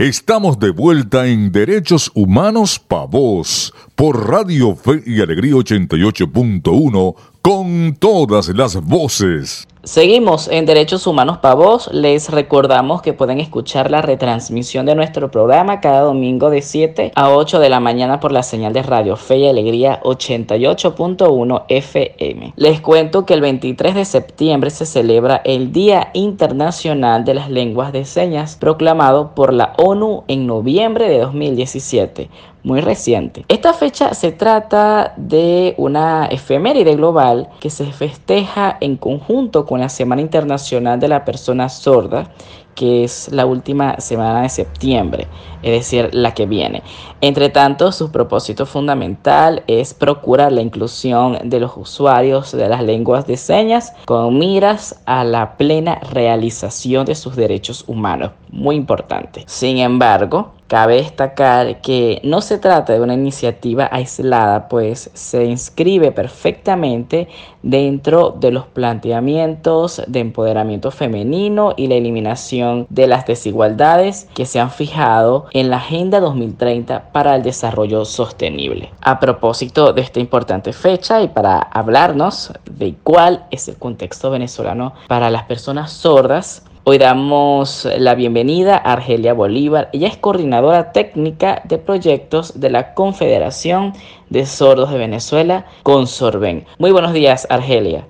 Estamos de vuelta en Derechos Humanos Pa' Vos por Radio Fe y Alegría 88.1 con todas las voces. Seguimos en Derechos Humanos para. Les recordamos que pueden escuchar la retransmisión de nuestro programa cada domingo de 7 a 8 de la mañana por la señal de Radio Fe y Alegría 88.1 FM. Les cuento que el 23 de septiembre se celebra el Día Internacional de las Lenguas de Señas, proclamado por la ONU en noviembre de 2017 muy reciente. Esta fecha se trata de una efeméride global que se festeja en conjunto con la Semana Internacional de la Persona Sorda que es la última semana de septiembre, es decir, la que viene. Entre tanto, su propósito fundamental es procurar la inclusión de los usuarios de las lenguas de señas con miras a la plena realización de sus derechos humanos. Muy importante. Sin embargo, Cabe destacar que no se trata de una iniciativa aislada, pues se inscribe perfectamente dentro de los planteamientos de empoderamiento femenino y la eliminación de las desigualdades que se han fijado en la Agenda 2030 para el Desarrollo Sostenible. A propósito de esta importante fecha y para hablarnos de cuál es el contexto venezolano para las personas sordas, Hoy damos la bienvenida a Argelia Bolívar. Ella es coordinadora técnica de proyectos de la Confederación de Sordos de Venezuela, Consorben. Muy buenos días, Argelia.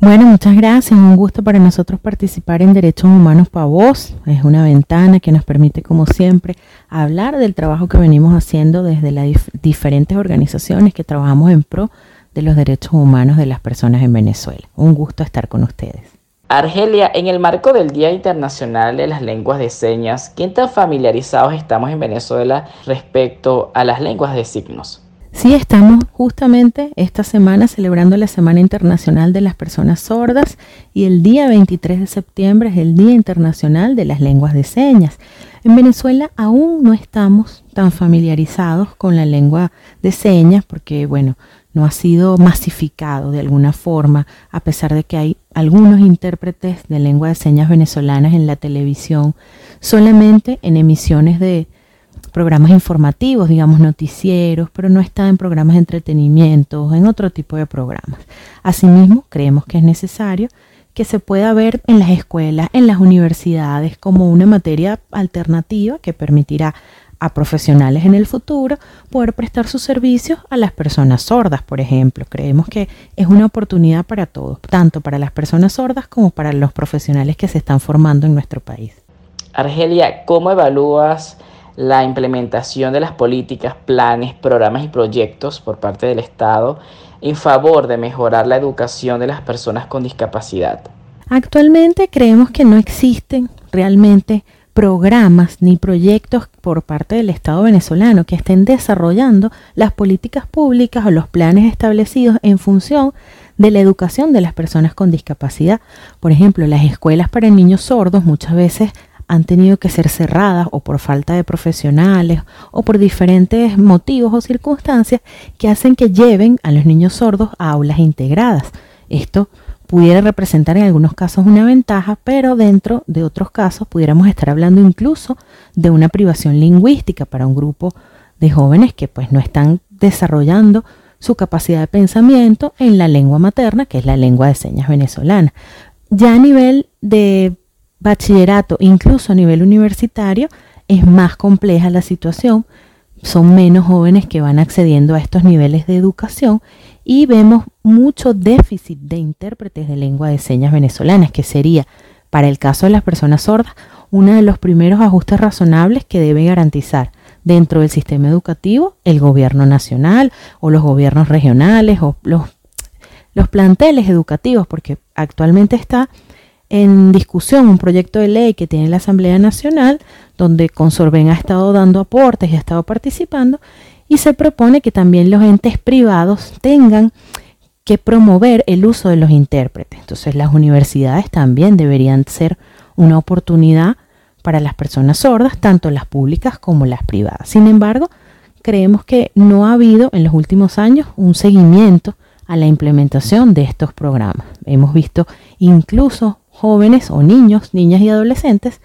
Bueno, muchas gracias. Un gusto para nosotros participar en Derechos Humanos para Vos. Es una ventana que nos permite, como siempre, hablar del trabajo que venimos haciendo desde las diferentes organizaciones que trabajamos en pro de los derechos humanos de las personas en Venezuela. Un gusto estar con ustedes. Argelia, en el marco del Día Internacional de las Lenguas de Señas, ¿quién tan familiarizados estamos en Venezuela respecto a las lenguas de signos? Sí, estamos justamente esta semana celebrando la Semana Internacional de las Personas Sordas y el día 23 de septiembre es el Día Internacional de las Lenguas de Señas. En Venezuela aún no estamos tan familiarizados con la lengua de señas porque, bueno, no ha sido masificado de alguna forma, a pesar de que hay algunos intérpretes de lengua de señas venezolanas en la televisión, solamente en emisiones de programas informativos, digamos noticieros, pero no está en programas de entretenimiento, en otro tipo de programas. Asimismo, creemos que es necesario que se pueda ver en las escuelas, en las universidades, como una materia alternativa que permitirá a profesionales en el futuro poder prestar sus servicios a las personas sordas, por ejemplo. Creemos que es una oportunidad para todos, tanto para las personas sordas como para los profesionales que se están formando en nuestro país. Argelia, ¿cómo evalúas la implementación de las políticas, planes, programas y proyectos por parte del Estado en favor de mejorar la educación de las personas con discapacidad? Actualmente creemos que no existen realmente programas ni proyectos por parte del Estado venezolano que estén desarrollando las políticas públicas o los planes establecidos en función de la educación de las personas con discapacidad. Por ejemplo, las escuelas para niños sordos muchas veces han tenido que ser cerradas o por falta de profesionales o por diferentes motivos o circunstancias que hacen que lleven a los niños sordos a aulas integradas. Esto pudiera representar en algunos casos una ventaja, pero dentro de otros casos pudiéramos estar hablando incluso de una privación lingüística para un grupo de jóvenes que pues no están desarrollando su capacidad de pensamiento en la lengua materna, que es la lengua de señas venezolana. Ya a nivel de bachillerato, incluso a nivel universitario, es más compleja la situación. Son menos jóvenes que van accediendo a estos niveles de educación y vemos mucho déficit de intérpretes de lengua de señas venezolanas, que sería, para el caso de las personas sordas, uno de los primeros ajustes razonables que debe garantizar dentro del sistema educativo el gobierno nacional o los gobiernos regionales o los, los planteles educativos, porque actualmente está en discusión un proyecto de ley que tiene la Asamblea Nacional, donde Consorben ha estado dando aportes y ha estado participando, y se propone que también los entes privados tengan que promover el uso de los intérpretes. Entonces las universidades también deberían ser una oportunidad para las personas sordas, tanto las públicas como las privadas. Sin embargo, creemos que no ha habido en los últimos años un seguimiento a la implementación de estos programas. Hemos visto incluso jóvenes o niños, niñas y adolescentes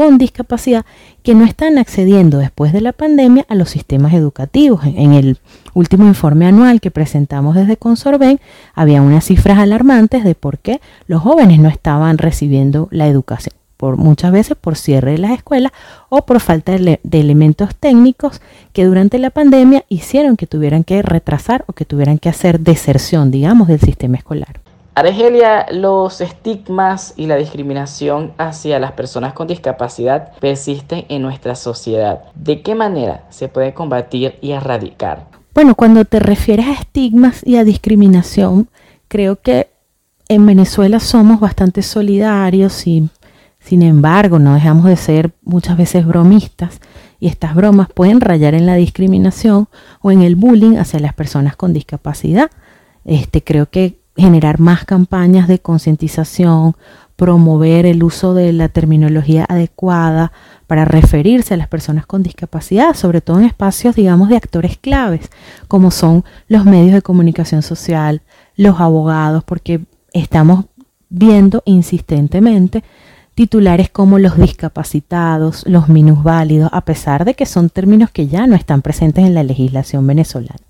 con discapacidad que no están accediendo después de la pandemia a los sistemas educativos. En el último informe anual que presentamos desde Consorben había unas cifras alarmantes de por qué los jóvenes no estaban recibiendo la educación por muchas veces por cierre de las escuelas o por falta de, de, elementos técnicos que durante la pandemia hicieron que tuvieran que retrasar o que tuvieran que hacer deserción, digamos, del sistema escolar. Argelia, los estigmas y la discriminación hacia las personas con discapacidad persisten en nuestra sociedad. ¿De qué manera se puede combatir y erradicar? Bueno, cuando te refieres a estigmas y a discriminación, creo que en Venezuela somos bastante solidarios y sin embargo no dejamos de ser muchas veces bromistas y estas bromas pueden rayar en la discriminación o en el bullying hacia las personas con discapacidad. Este, creo que generar más campañas de concientización, promover el uso de la terminología adecuada para referirse a las personas con discapacidad, sobre todo en espacios, digamos, de actores claves, como son los medios de comunicación social, los abogados, porque estamos viendo insistentemente titulares como los discapacitados, los minusválidos, a pesar de que son términos que ya no están presentes en la legislación venezolana.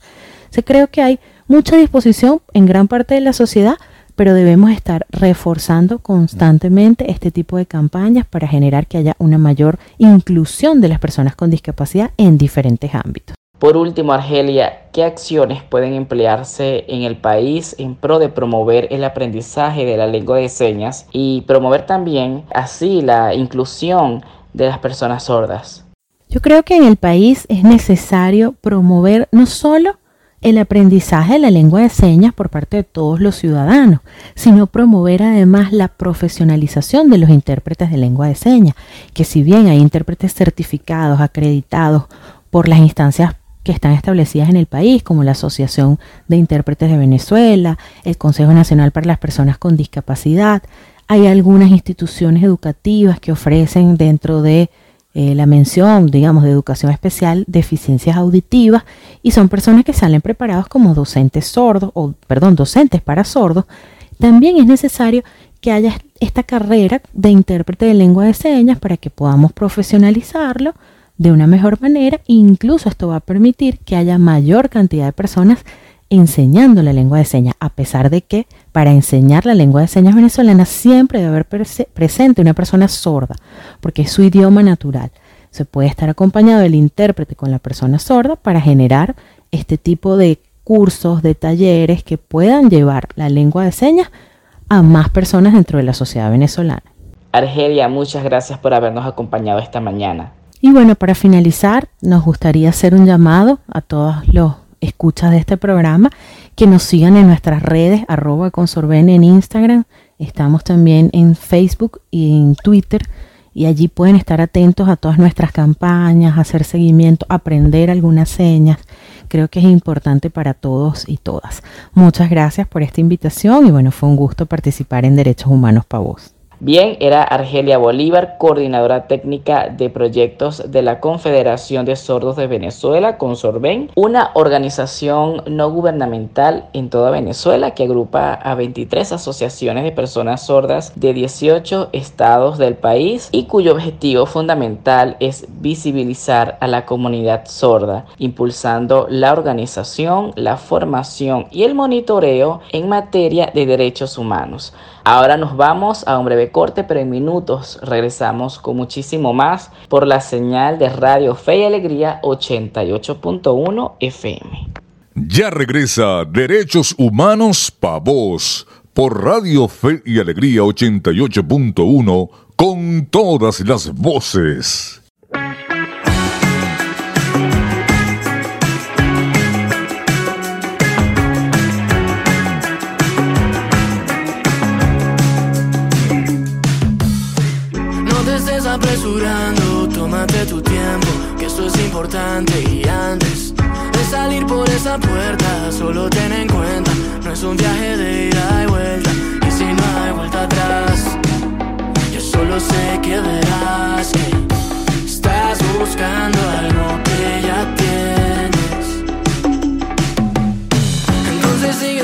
Se creo que hay mucha disposición en gran parte de la sociedad, pero debemos estar reforzando constantemente este tipo de campañas para generar que haya una mayor inclusión de las personas con discapacidad en diferentes ámbitos. Por último, Argelia, ¿qué acciones pueden emplearse en el país en pro de promover el aprendizaje de la lengua de señas y promover también así la inclusión de las personas sordas? Yo creo que en el país es necesario promover no solo el aprendizaje de la lengua de señas por parte de todos los ciudadanos, sino promover además la profesionalización de los intérpretes de lengua de señas, que si bien hay intérpretes certificados, acreditados por las instancias que están establecidas en el país, como la Asociación de Intérpretes de Venezuela, el Consejo Nacional para las Personas con Discapacidad, hay algunas instituciones educativas que ofrecen dentro de eh, la mención, digamos, de educación especial, deficiencias auditivas, y son personas que salen preparados como docentes sordos, o perdón, docentes para sordos, también es necesario que haya esta carrera de intérprete de lengua de señas para que podamos profesionalizarlo de una mejor manera. Incluso esto va a permitir que haya mayor cantidad de personas enseñando la lengua de señas, a pesar de que para enseñar la lengua de señas venezolana siempre debe haber presente una persona sorda, porque es su idioma natural. Se puede estar acompañado del intérprete con la persona sorda para generar este tipo de cursos, de talleres que puedan llevar la lengua de señas a más personas dentro de la sociedad venezolana. Argelia, muchas gracias por habernos acompañado esta mañana. Y bueno, para finalizar, nos gustaría hacer un llamado a todos los escuchas de este programa, que nos sigan en nuestras redes, arroba consorben en Instagram, estamos también en Facebook y en Twitter, y allí pueden estar atentos a todas nuestras campañas, hacer seguimiento, aprender algunas señas. Creo que es importante para todos y todas. Muchas gracias por esta invitación y bueno, fue un gusto participar en Derechos Humanos para vos. Bien, era Argelia Bolívar, coordinadora técnica de proyectos de la Confederación de Sordos de Venezuela, Consorben, una organización no gubernamental en toda Venezuela que agrupa a 23 asociaciones de personas sordas de 18 estados del país y cuyo objetivo fundamental es visibilizar a la comunidad sorda, impulsando la organización, la formación y el monitoreo en materia de derechos humanos. Ahora nos vamos a un breve corte, pero en minutos regresamos con muchísimo más por la señal de Radio Fe y Alegría 88.1 FM. Ya regresa Derechos Humanos Pa' Vos por Radio Fe y Alegría 88.1 con todas las voces. Tómate tu tiempo, que esto es importante y antes de salir por esa puerta, solo ten en cuenta, no es un viaje de ida y vuelta, y si no hay vuelta atrás, yo solo sé que verás que estás buscando algo que ya tienes. Entonces sigue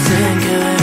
wasn't good.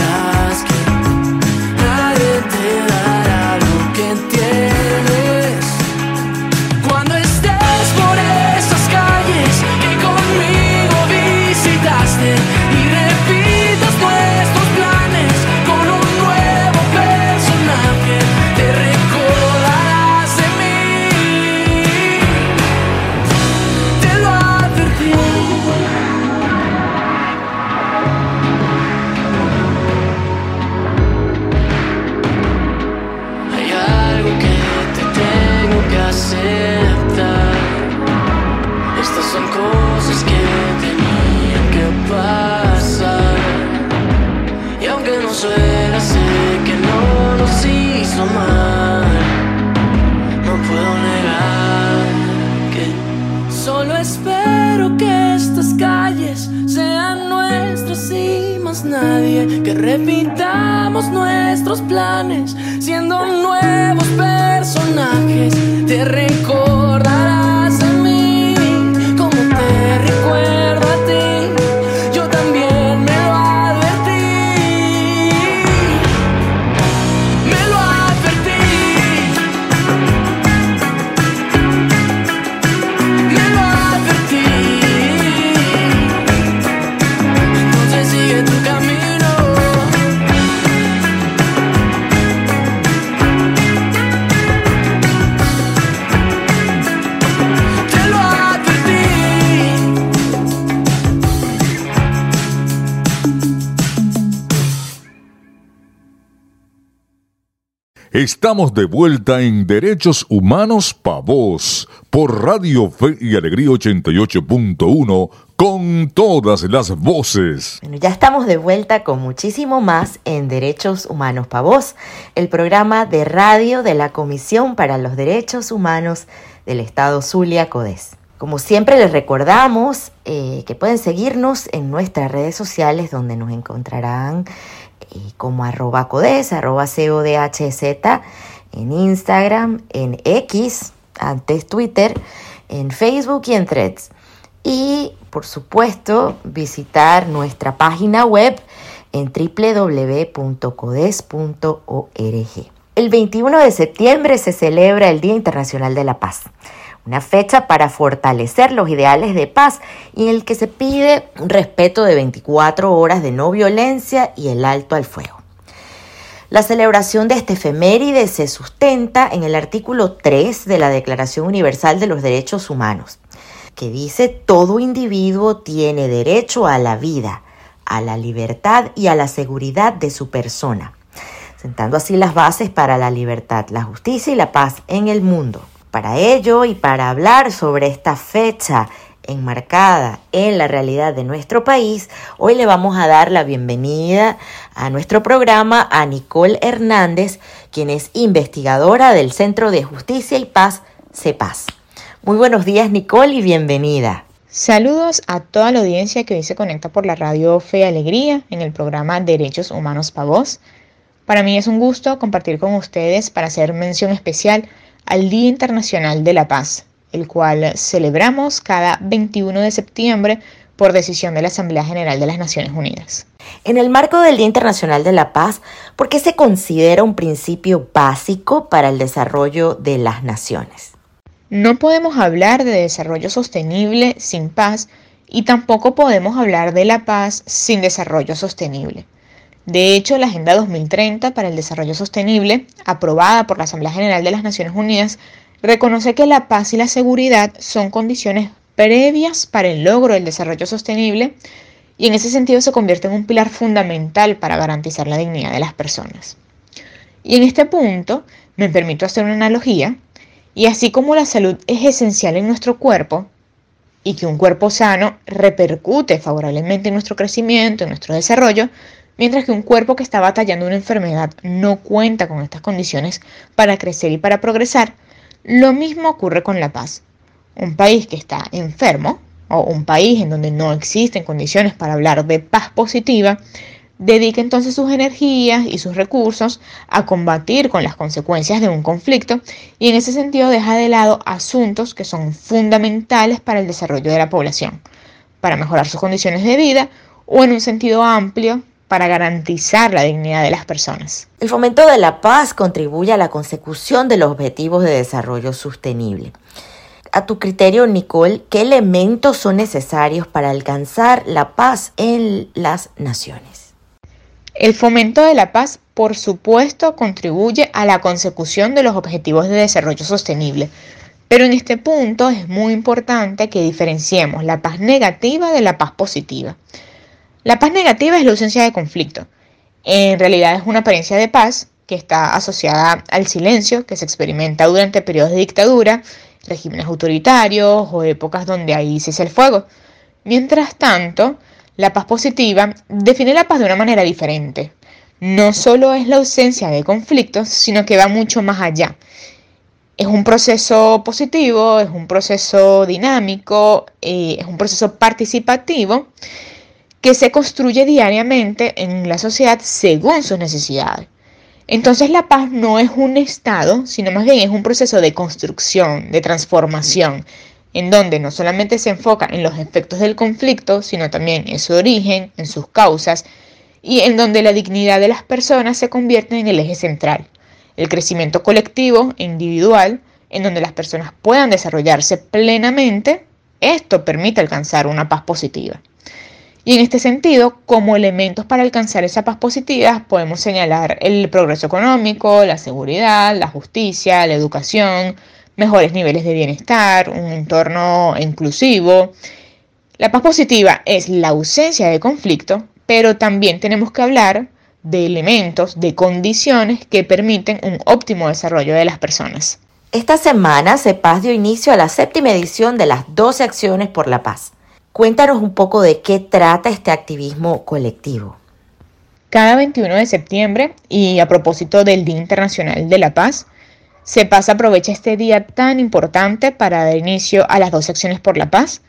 Estamos de vuelta en Derechos Humanos Pa' Vos por Radio Fe y Alegría 88.1 con todas las voces. Bueno, ya estamos de vuelta con muchísimo más en Derechos Humanos Pa' Vos, el programa de radio de la Comisión para los Derechos Humanos del Estado Zulia Codés. Como siempre les recordamos eh, que pueden seguirnos en nuestras redes sociales donde nos encontrarán como arroba codes, arroba codhz, en Instagram, en X, antes Twitter, en Facebook y en Threads. Y por supuesto visitar nuestra página web en www.codes.org. El 21 de septiembre se celebra el Día Internacional de la Paz, una fecha para fortalecer los ideales de paz y en el que se pide un respeto de 24 horas de no violencia y el alto al fuego. La celebración de este efeméride se sustenta en el artículo 3 de la Declaración Universal de los Derechos Humanos, que dice todo individuo tiene derecho a la vida, a la libertad y a la seguridad de su persona, sentando así las bases para la libertad, la justicia y la paz en el mundo. Para ello y para hablar sobre esta fecha enmarcada en la realidad de nuestro país, hoy le vamos a dar la bienvenida a nuestro programa a Nicole Hernández, quien es investigadora del Centro de Justicia y Paz, CEPAS. Muy buenos días Nicole y bienvenida. Saludos a toda la audiencia que hoy se conecta por la radio Fe y Alegría en el programa Derechos Humanos para Vos. Para mí es un gusto compartir con ustedes para hacer mención especial al Día Internacional de la Paz, el cual celebramos cada 21 de septiembre por decisión de la Asamblea General de las Naciones Unidas. En el marco del Día Internacional de la Paz, ¿por qué se considera un principio básico para el desarrollo de las naciones? No podemos hablar de desarrollo sostenible sin paz y tampoco podemos hablar de la paz sin desarrollo sostenible. De hecho, la Agenda 2030 para el Desarrollo Sostenible, aprobada por la Asamblea General de las Naciones Unidas, reconoce que la paz y la seguridad son condiciones previas para el logro del desarrollo sostenible y en ese sentido se convierte en un pilar fundamental para garantizar la dignidad de las personas. Y en este punto me permito hacer una analogía, y así como la salud es esencial en nuestro cuerpo, y que un cuerpo sano repercute favorablemente en nuestro crecimiento, en nuestro desarrollo, mientras que un cuerpo que está batallando una enfermedad no cuenta con estas condiciones para crecer y para progresar, lo mismo ocurre con la paz. Un país que está enfermo, o un país en donde no existen condiciones para hablar de paz positiva, dedica entonces sus energías y sus recursos a combatir con las consecuencias de un conflicto y en ese sentido deja de lado asuntos que son fundamentales para el desarrollo de la población, para mejorar sus condiciones de vida o en un sentido amplio para garantizar la dignidad de las personas. El fomento de la paz contribuye a la consecución de los objetivos de desarrollo sostenible. A tu criterio, Nicole, ¿qué elementos son necesarios para alcanzar la paz en las naciones? El fomento de la paz, por supuesto, contribuye a la consecución de los objetivos de desarrollo sostenible. Pero en este punto es muy importante que diferenciemos la paz negativa de la paz positiva. La paz negativa es la ausencia de conflicto. En realidad es una apariencia de paz que está asociada al silencio que se experimenta durante periodos de dictadura, regímenes autoritarios o épocas donde hay cese el fuego. Mientras tanto, la paz positiva define la paz de una manera diferente. No solo es la ausencia de conflictos, sino que va mucho más allá. Es un proceso positivo, es un proceso dinámico, eh, es un proceso participativo que se construye diariamente en la sociedad según sus necesidades. Entonces la paz no es un estado, sino más bien es un proceso de construcción, de transformación, en donde no solamente se enfoca en los efectos del conflicto, sino también en su origen, en sus causas, y en donde la dignidad de las personas se convierte en el eje central. El crecimiento colectivo e individual, en donde las personas puedan desarrollarse plenamente, esto permite alcanzar una paz positiva. Y en este sentido, como elementos para alcanzar esa paz positiva, podemos señalar el progreso económico, la seguridad, la justicia, la educación, mejores niveles de bienestar, un entorno inclusivo. La paz positiva es la ausencia de conflicto, pero también tenemos que hablar de elementos, de condiciones que permiten un óptimo desarrollo de las personas. Esta semana CEPAS dio inicio a la séptima edición de las 12 acciones por la paz. Cuéntanos un poco de qué trata este activismo colectivo. Cada 21 de septiembre, y a propósito del Día Internacional de la Paz, CEPAS aprovecha este día tan importante para dar inicio a las 12 acciones por la paz,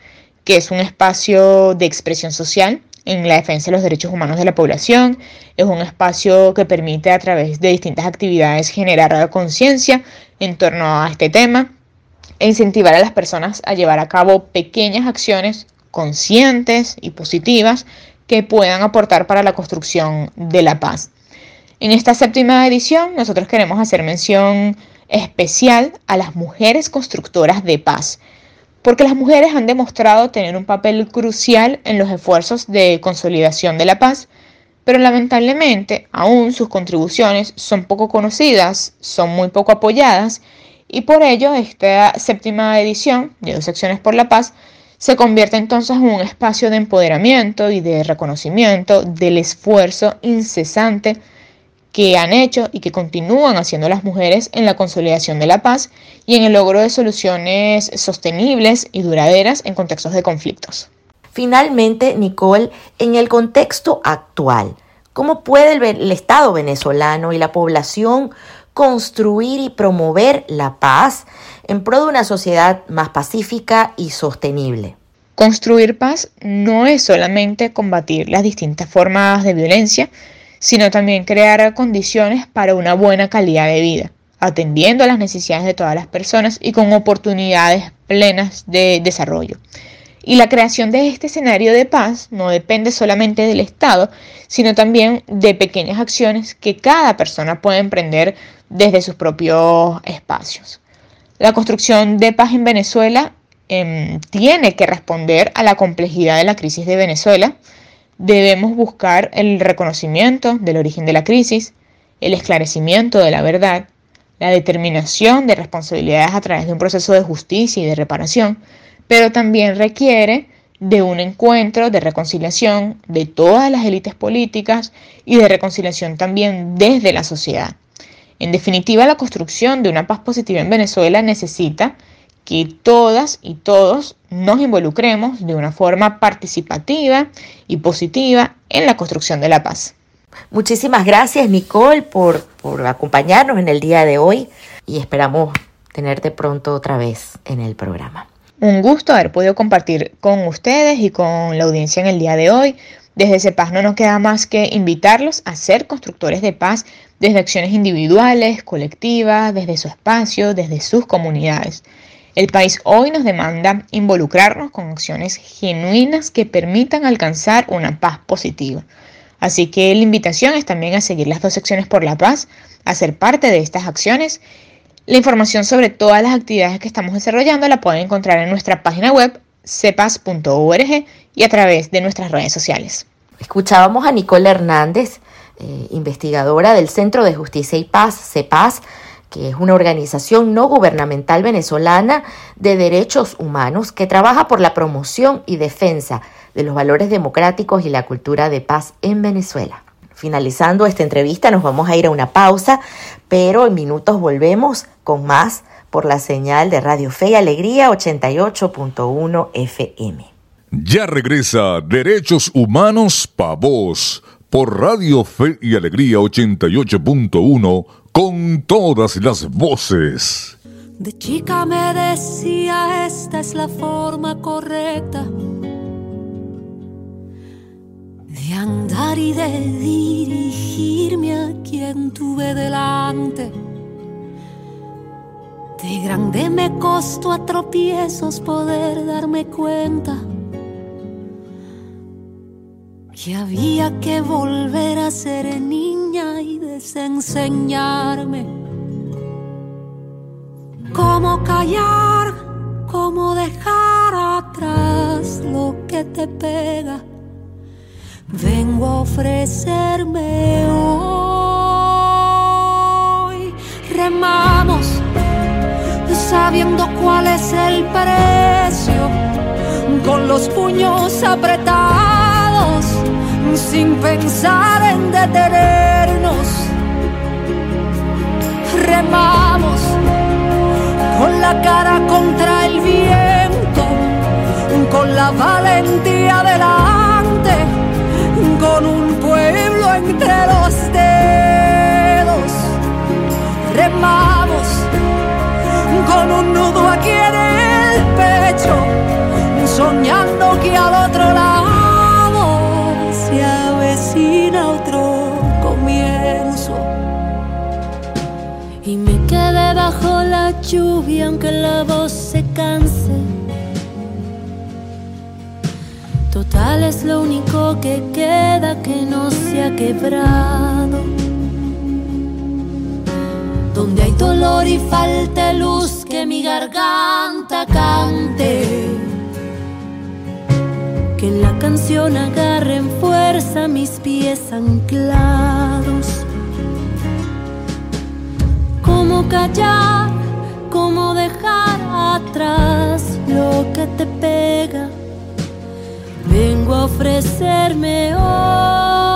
que es un espacio de expresión social en la defensa de los derechos humanos de la población. Es un espacio que permite a través de distintas actividades generar conciencia en torno a este tema e incentivar a las personas a llevar a cabo pequeñas acciones conscientes y positivas que puedan aportar para la construcción de la paz. En esta séptima edición nosotros queremos hacer mención especial a las mujeres constructoras de paz, porque las mujeres han demostrado tener un papel crucial en los esfuerzos de consolidación de la paz, pero lamentablemente aún sus contribuciones son poco conocidas, son muy poco apoyadas, y por ello esta séptima edición de Dos Acciones por la Paz se convierte entonces en un espacio de empoderamiento y de reconocimiento del esfuerzo incesante que han hecho y que continúan haciendo las mujeres en la consolidación de la paz y en el logro de soluciones sostenibles y duraderas en contextos de conflictos. Finalmente, Nicole, en el contexto actual, ¿cómo puede el, el Estado venezolano y la población construir y promover la paz en pro de una sociedad más pacífica y sostenible. Construir paz no es solamente combatir las distintas formas de violencia, sino también crear condiciones para una buena calidad de vida, atendiendo a las necesidades de todas las personas y con oportunidades plenas de desarrollo. Y la creación de este escenario de paz no depende solamente del Estado, sino también de pequeñas acciones que cada persona puede emprender desde sus propios espacios. La construcción de paz en Venezuela em, tiene que responder a la complejidad de la crisis de Venezuela. Debemos buscar el reconocimiento del origen de la crisis, el esclarecimiento de la verdad, la determinación de responsabilidades a través de un proceso de justicia y de reparación, pero también requiere de un encuentro de reconciliación de todas las élites políticas y de reconciliación también desde la sociedad. En definitiva, la construcción de una paz positiva en Venezuela necesita que todas y todos nos involucremos de una forma participativa y positiva en la construcción de la paz. Muchísimas gracias Nicole por, por acompañarnos en el día de hoy y esperamos tenerte pronto otra vez en el programa. Un gusto haber podido compartir con ustedes y con la audiencia en el día de hoy. Desde CEPAS no nos queda más que invitarlos a ser constructores de paz desde acciones individuales, colectivas, desde su espacio, desde sus comunidades. El país hoy nos demanda involucrarnos con acciones genuinas que permitan alcanzar una paz positiva. Así que la invitación es también a seguir las dos acciones por la paz, a ser parte de estas acciones. La información sobre todas las actividades que estamos desarrollando la pueden encontrar en nuestra página web cepas.org y a través de nuestras redes sociales. Escuchábamos a Nicole Hernández, eh, investigadora del Centro de Justicia y Paz, CEPAS, que es una organización no gubernamental venezolana de derechos humanos que trabaja por la promoción y defensa de los valores democráticos y la cultura de paz en Venezuela. Finalizando esta entrevista nos vamos a ir a una pausa, pero en minutos volvemos con más por la señal de Radio Fe y Alegría 88.1 FM. Ya regresa Derechos Humanos Pa' Vos por Radio Fe y Alegría 88.1 con todas las voces. De chica me decía esta es la forma correcta de andar y de dirigirme a quien tuve delante. De grande me costó a tropiezos poder darme cuenta que había que volver a ser niña y desenseñarme. Cómo callar, cómo dejar atrás lo que te pega. Vengo a ofrecerme hoy. Remamos sabiendo cuál es el precio, con los puños apretados, sin pensar en detenernos. Remamos con la cara contra el viento, con la valentía delante con un pueblo entre los dedos. Remamos con un nudo aquí en el pecho, soñando que al otro lluvia aunque la voz se canse Total es lo único que queda que no se ha quebrado. Donde hay dolor y falta luz, que mi garganta cante. Que la canción agarre en fuerza mis pies anclados. ¿Cómo callar? ¿Cómo dejar atrás lo que te pega? vengo a ofrecerme hoy.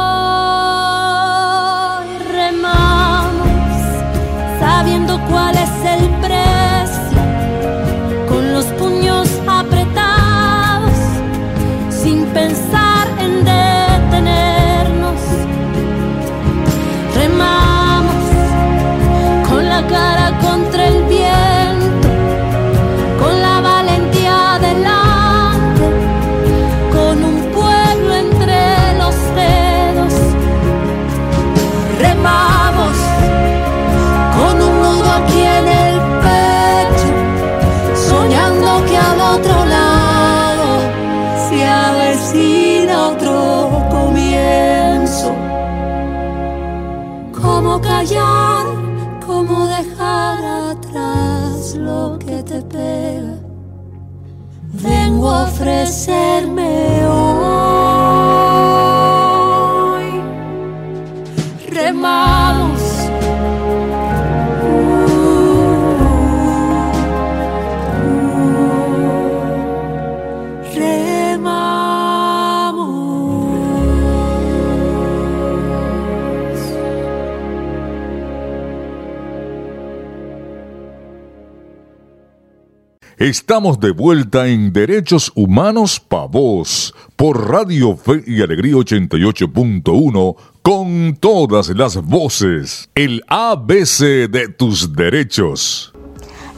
Estamos de vuelta en Derechos Humanos Pa' Vos por Radio Fe y Alegría 88.1 con todas las voces. El ABC de tus derechos.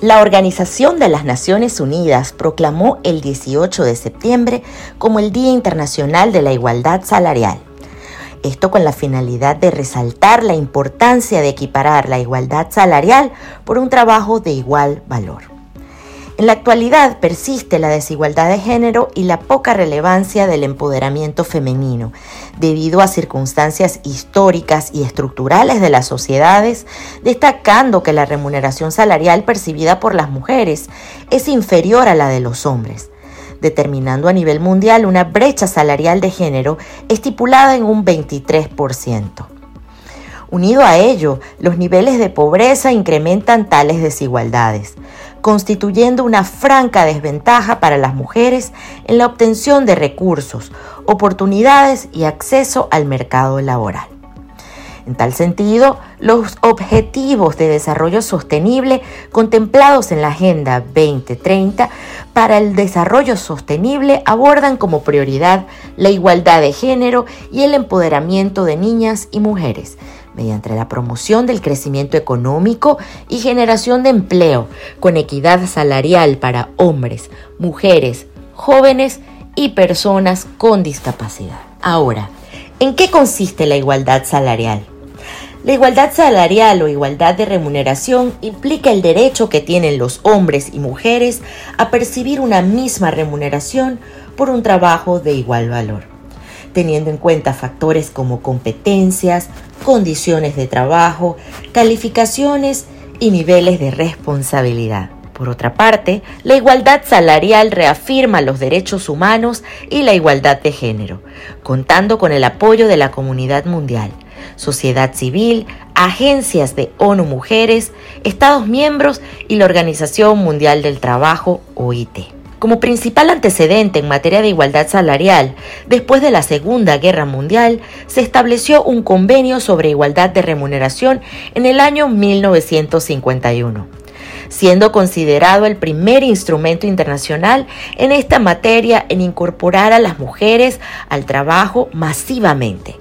La Organización de las Naciones Unidas proclamó el 18 de septiembre como el Día Internacional de la Igualdad Salarial. Esto con la finalidad de resaltar la importancia de equiparar la igualdad salarial por un trabajo de igual valor. En la actualidad persiste la desigualdad de género y la poca relevancia del empoderamiento femenino, debido a circunstancias históricas y estructurales de las sociedades, destacando que la remuneración salarial percibida por las mujeres es inferior a la de los hombres. Determinando a nivel mundial una brecha salarial de género estipulada en un 23%. Unido a ello, los niveles de pobreza incrementan tales desigualdades, constituyendo una franca desventaja para las mujeres en la obtención de recursos, oportunidades y acceso al mercado laboral. En tal sentido, los objetivos de desarrollo sostenible contemplados en la Agenda 2030 para el desarrollo sostenible abordan como prioridad la igualdad de género y el empoderamiento de niñas y mujeres, mediante la promoción del crecimiento económico y generación de empleo con equidad salarial para hombres, mujeres, jóvenes y personas con discapacidad. Ahora, ¿En qué consiste la igualdad salarial? La igualdad salarial o igualdad de remuneración implica el derecho que tienen los hombres y mujeres a percibir una misma remuneración por un trabajo de igual valor, teniendo en cuenta factores como competencias, condiciones de trabajo, calificaciones y niveles de responsabilidad. Por otra parte, la igualdad salarial reafirma los derechos humanos y la igualdad de género, contando con el apoyo de la comunidad mundial, sociedad civil, agencias de ONU Mujeres, Estados miembros y la Organización Mundial del Trabajo, OIT. Como principal antecedente en materia de igualdad salarial, después de la Segunda Guerra Mundial, se estableció un convenio sobre igualdad de remuneración en el año 1951 siendo considerado el primer instrumento internacional en esta materia en incorporar a las mujeres al trabajo masivamente,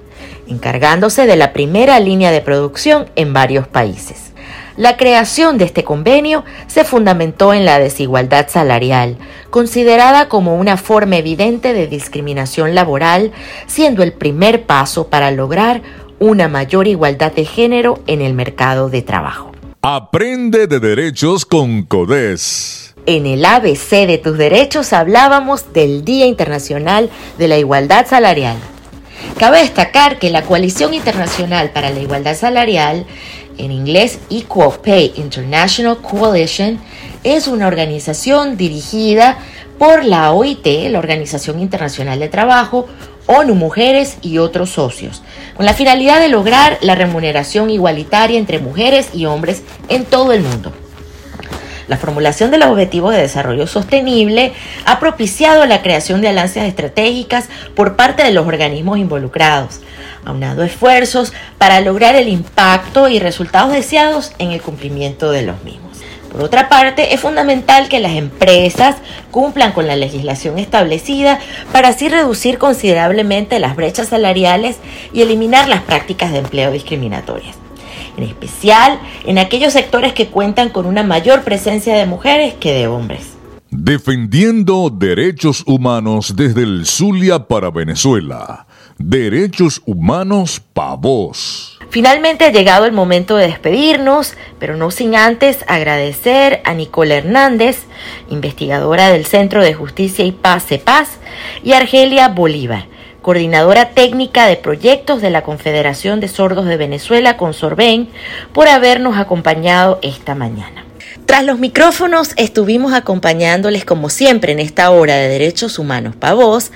encargándose de la primera línea de producción en varios países. La creación de este convenio se fundamentó en la desigualdad salarial, considerada como una forma evidente de discriminación laboral, siendo el primer paso para lograr una mayor igualdad de género en el mercado de trabajo. Aprende de derechos con CODES. En el ABC de tus derechos hablábamos del Día Internacional de la Igualdad Salarial. Cabe destacar que la Coalición Internacional para la Igualdad Salarial, en inglés Equal Pay International Coalition, es una organización dirigida por la OIT, la Organización Internacional de Trabajo, ONU Mujeres y otros socios, con la finalidad de lograr la remuneración igualitaria entre mujeres y hombres en todo el mundo. La formulación de los objetivos de desarrollo sostenible ha propiciado la creación de alianzas estratégicas por parte de los organismos involucrados, aunado esfuerzos para lograr el impacto y resultados deseados en el cumplimiento de los mismos. Por otra parte, es fundamental que las empresas cumplan con la legislación establecida para así reducir considerablemente las brechas salariales y eliminar las prácticas de empleo discriminatorias. En especial en aquellos sectores que cuentan con una mayor presencia de mujeres que de hombres. Defendiendo derechos humanos desde el Zulia para Venezuela. Derechos humanos para vos. Finalmente ha llegado el momento de despedirnos, pero no sin antes agradecer a Nicole Hernández, investigadora del Centro de Justicia y Paz CEPAZ, y Argelia Bolívar, coordinadora técnica de proyectos de la Confederación de Sordos de Venezuela con Sorben, por habernos acompañado esta mañana. Tras los micrófonos estuvimos acompañándoles como siempre en esta hora de Derechos Humanos para Voz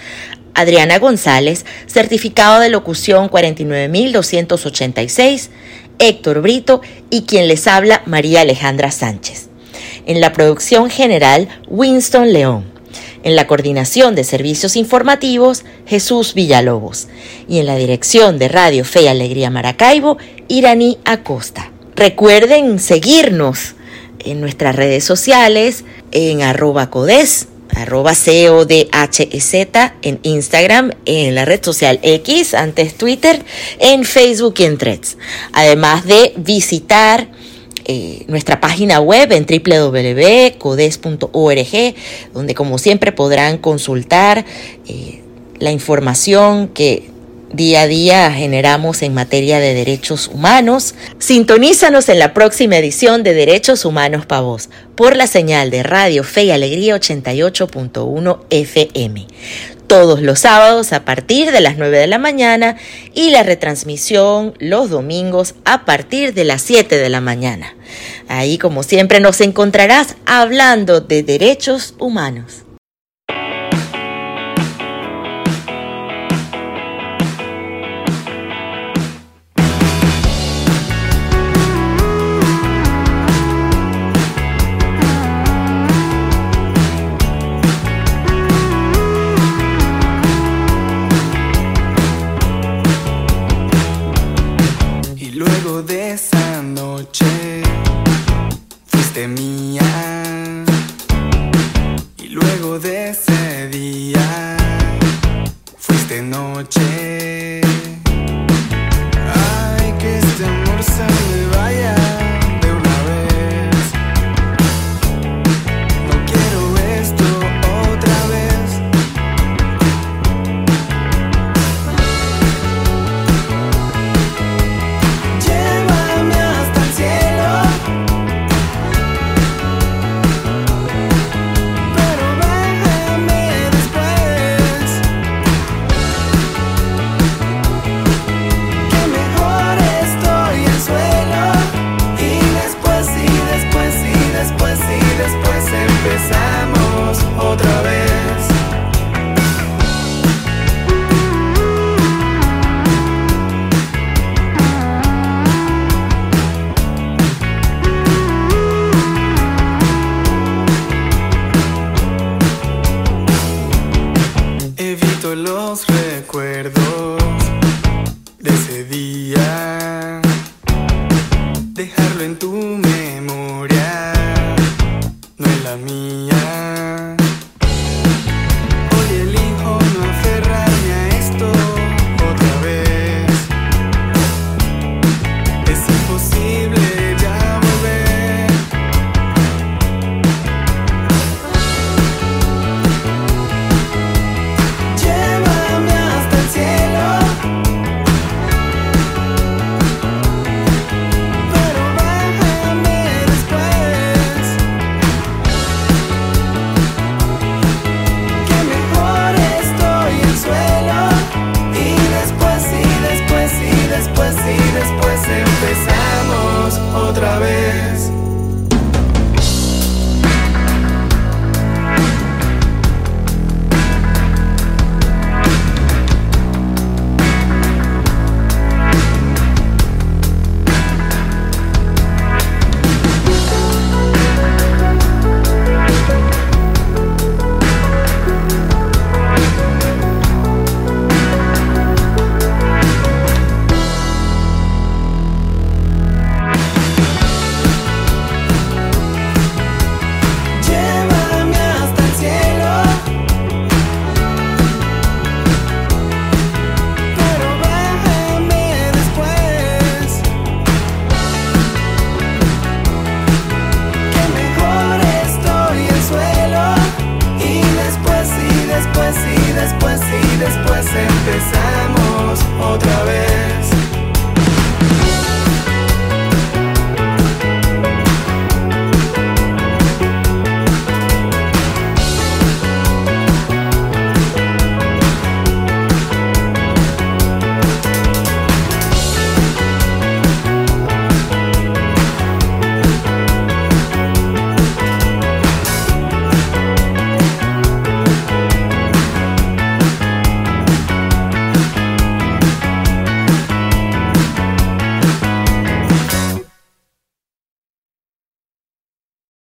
Adriana González, certificado de locución 49286, Héctor Brito y quien les habla María Alejandra Sánchez. En la producción general, Winston León. En la coordinación de servicios informativos, Jesús Villalobos. Y en la dirección de Radio Fe y Alegría Maracaibo, Iraní Acosta. Recuerden seguirnos en nuestras redes sociales en arroba codes arroba CODHZ en Instagram, en la red social X, antes Twitter, en Facebook y en Threads. Además de visitar eh, nuestra página web en www.codes.org, donde como siempre podrán consultar eh, la información que día a día generamos en materia de derechos humanos. Sintonízanos en la próxima edición de Derechos Humanos para Vos por la señal de Radio Fe y Alegría 88.1 FM. Todos los sábados a partir de las 9 de la mañana y la retransmisión los domingos a partir de las 7 de la mañana. Ahí como siempre nos encontrarás hablando de derechos humanos.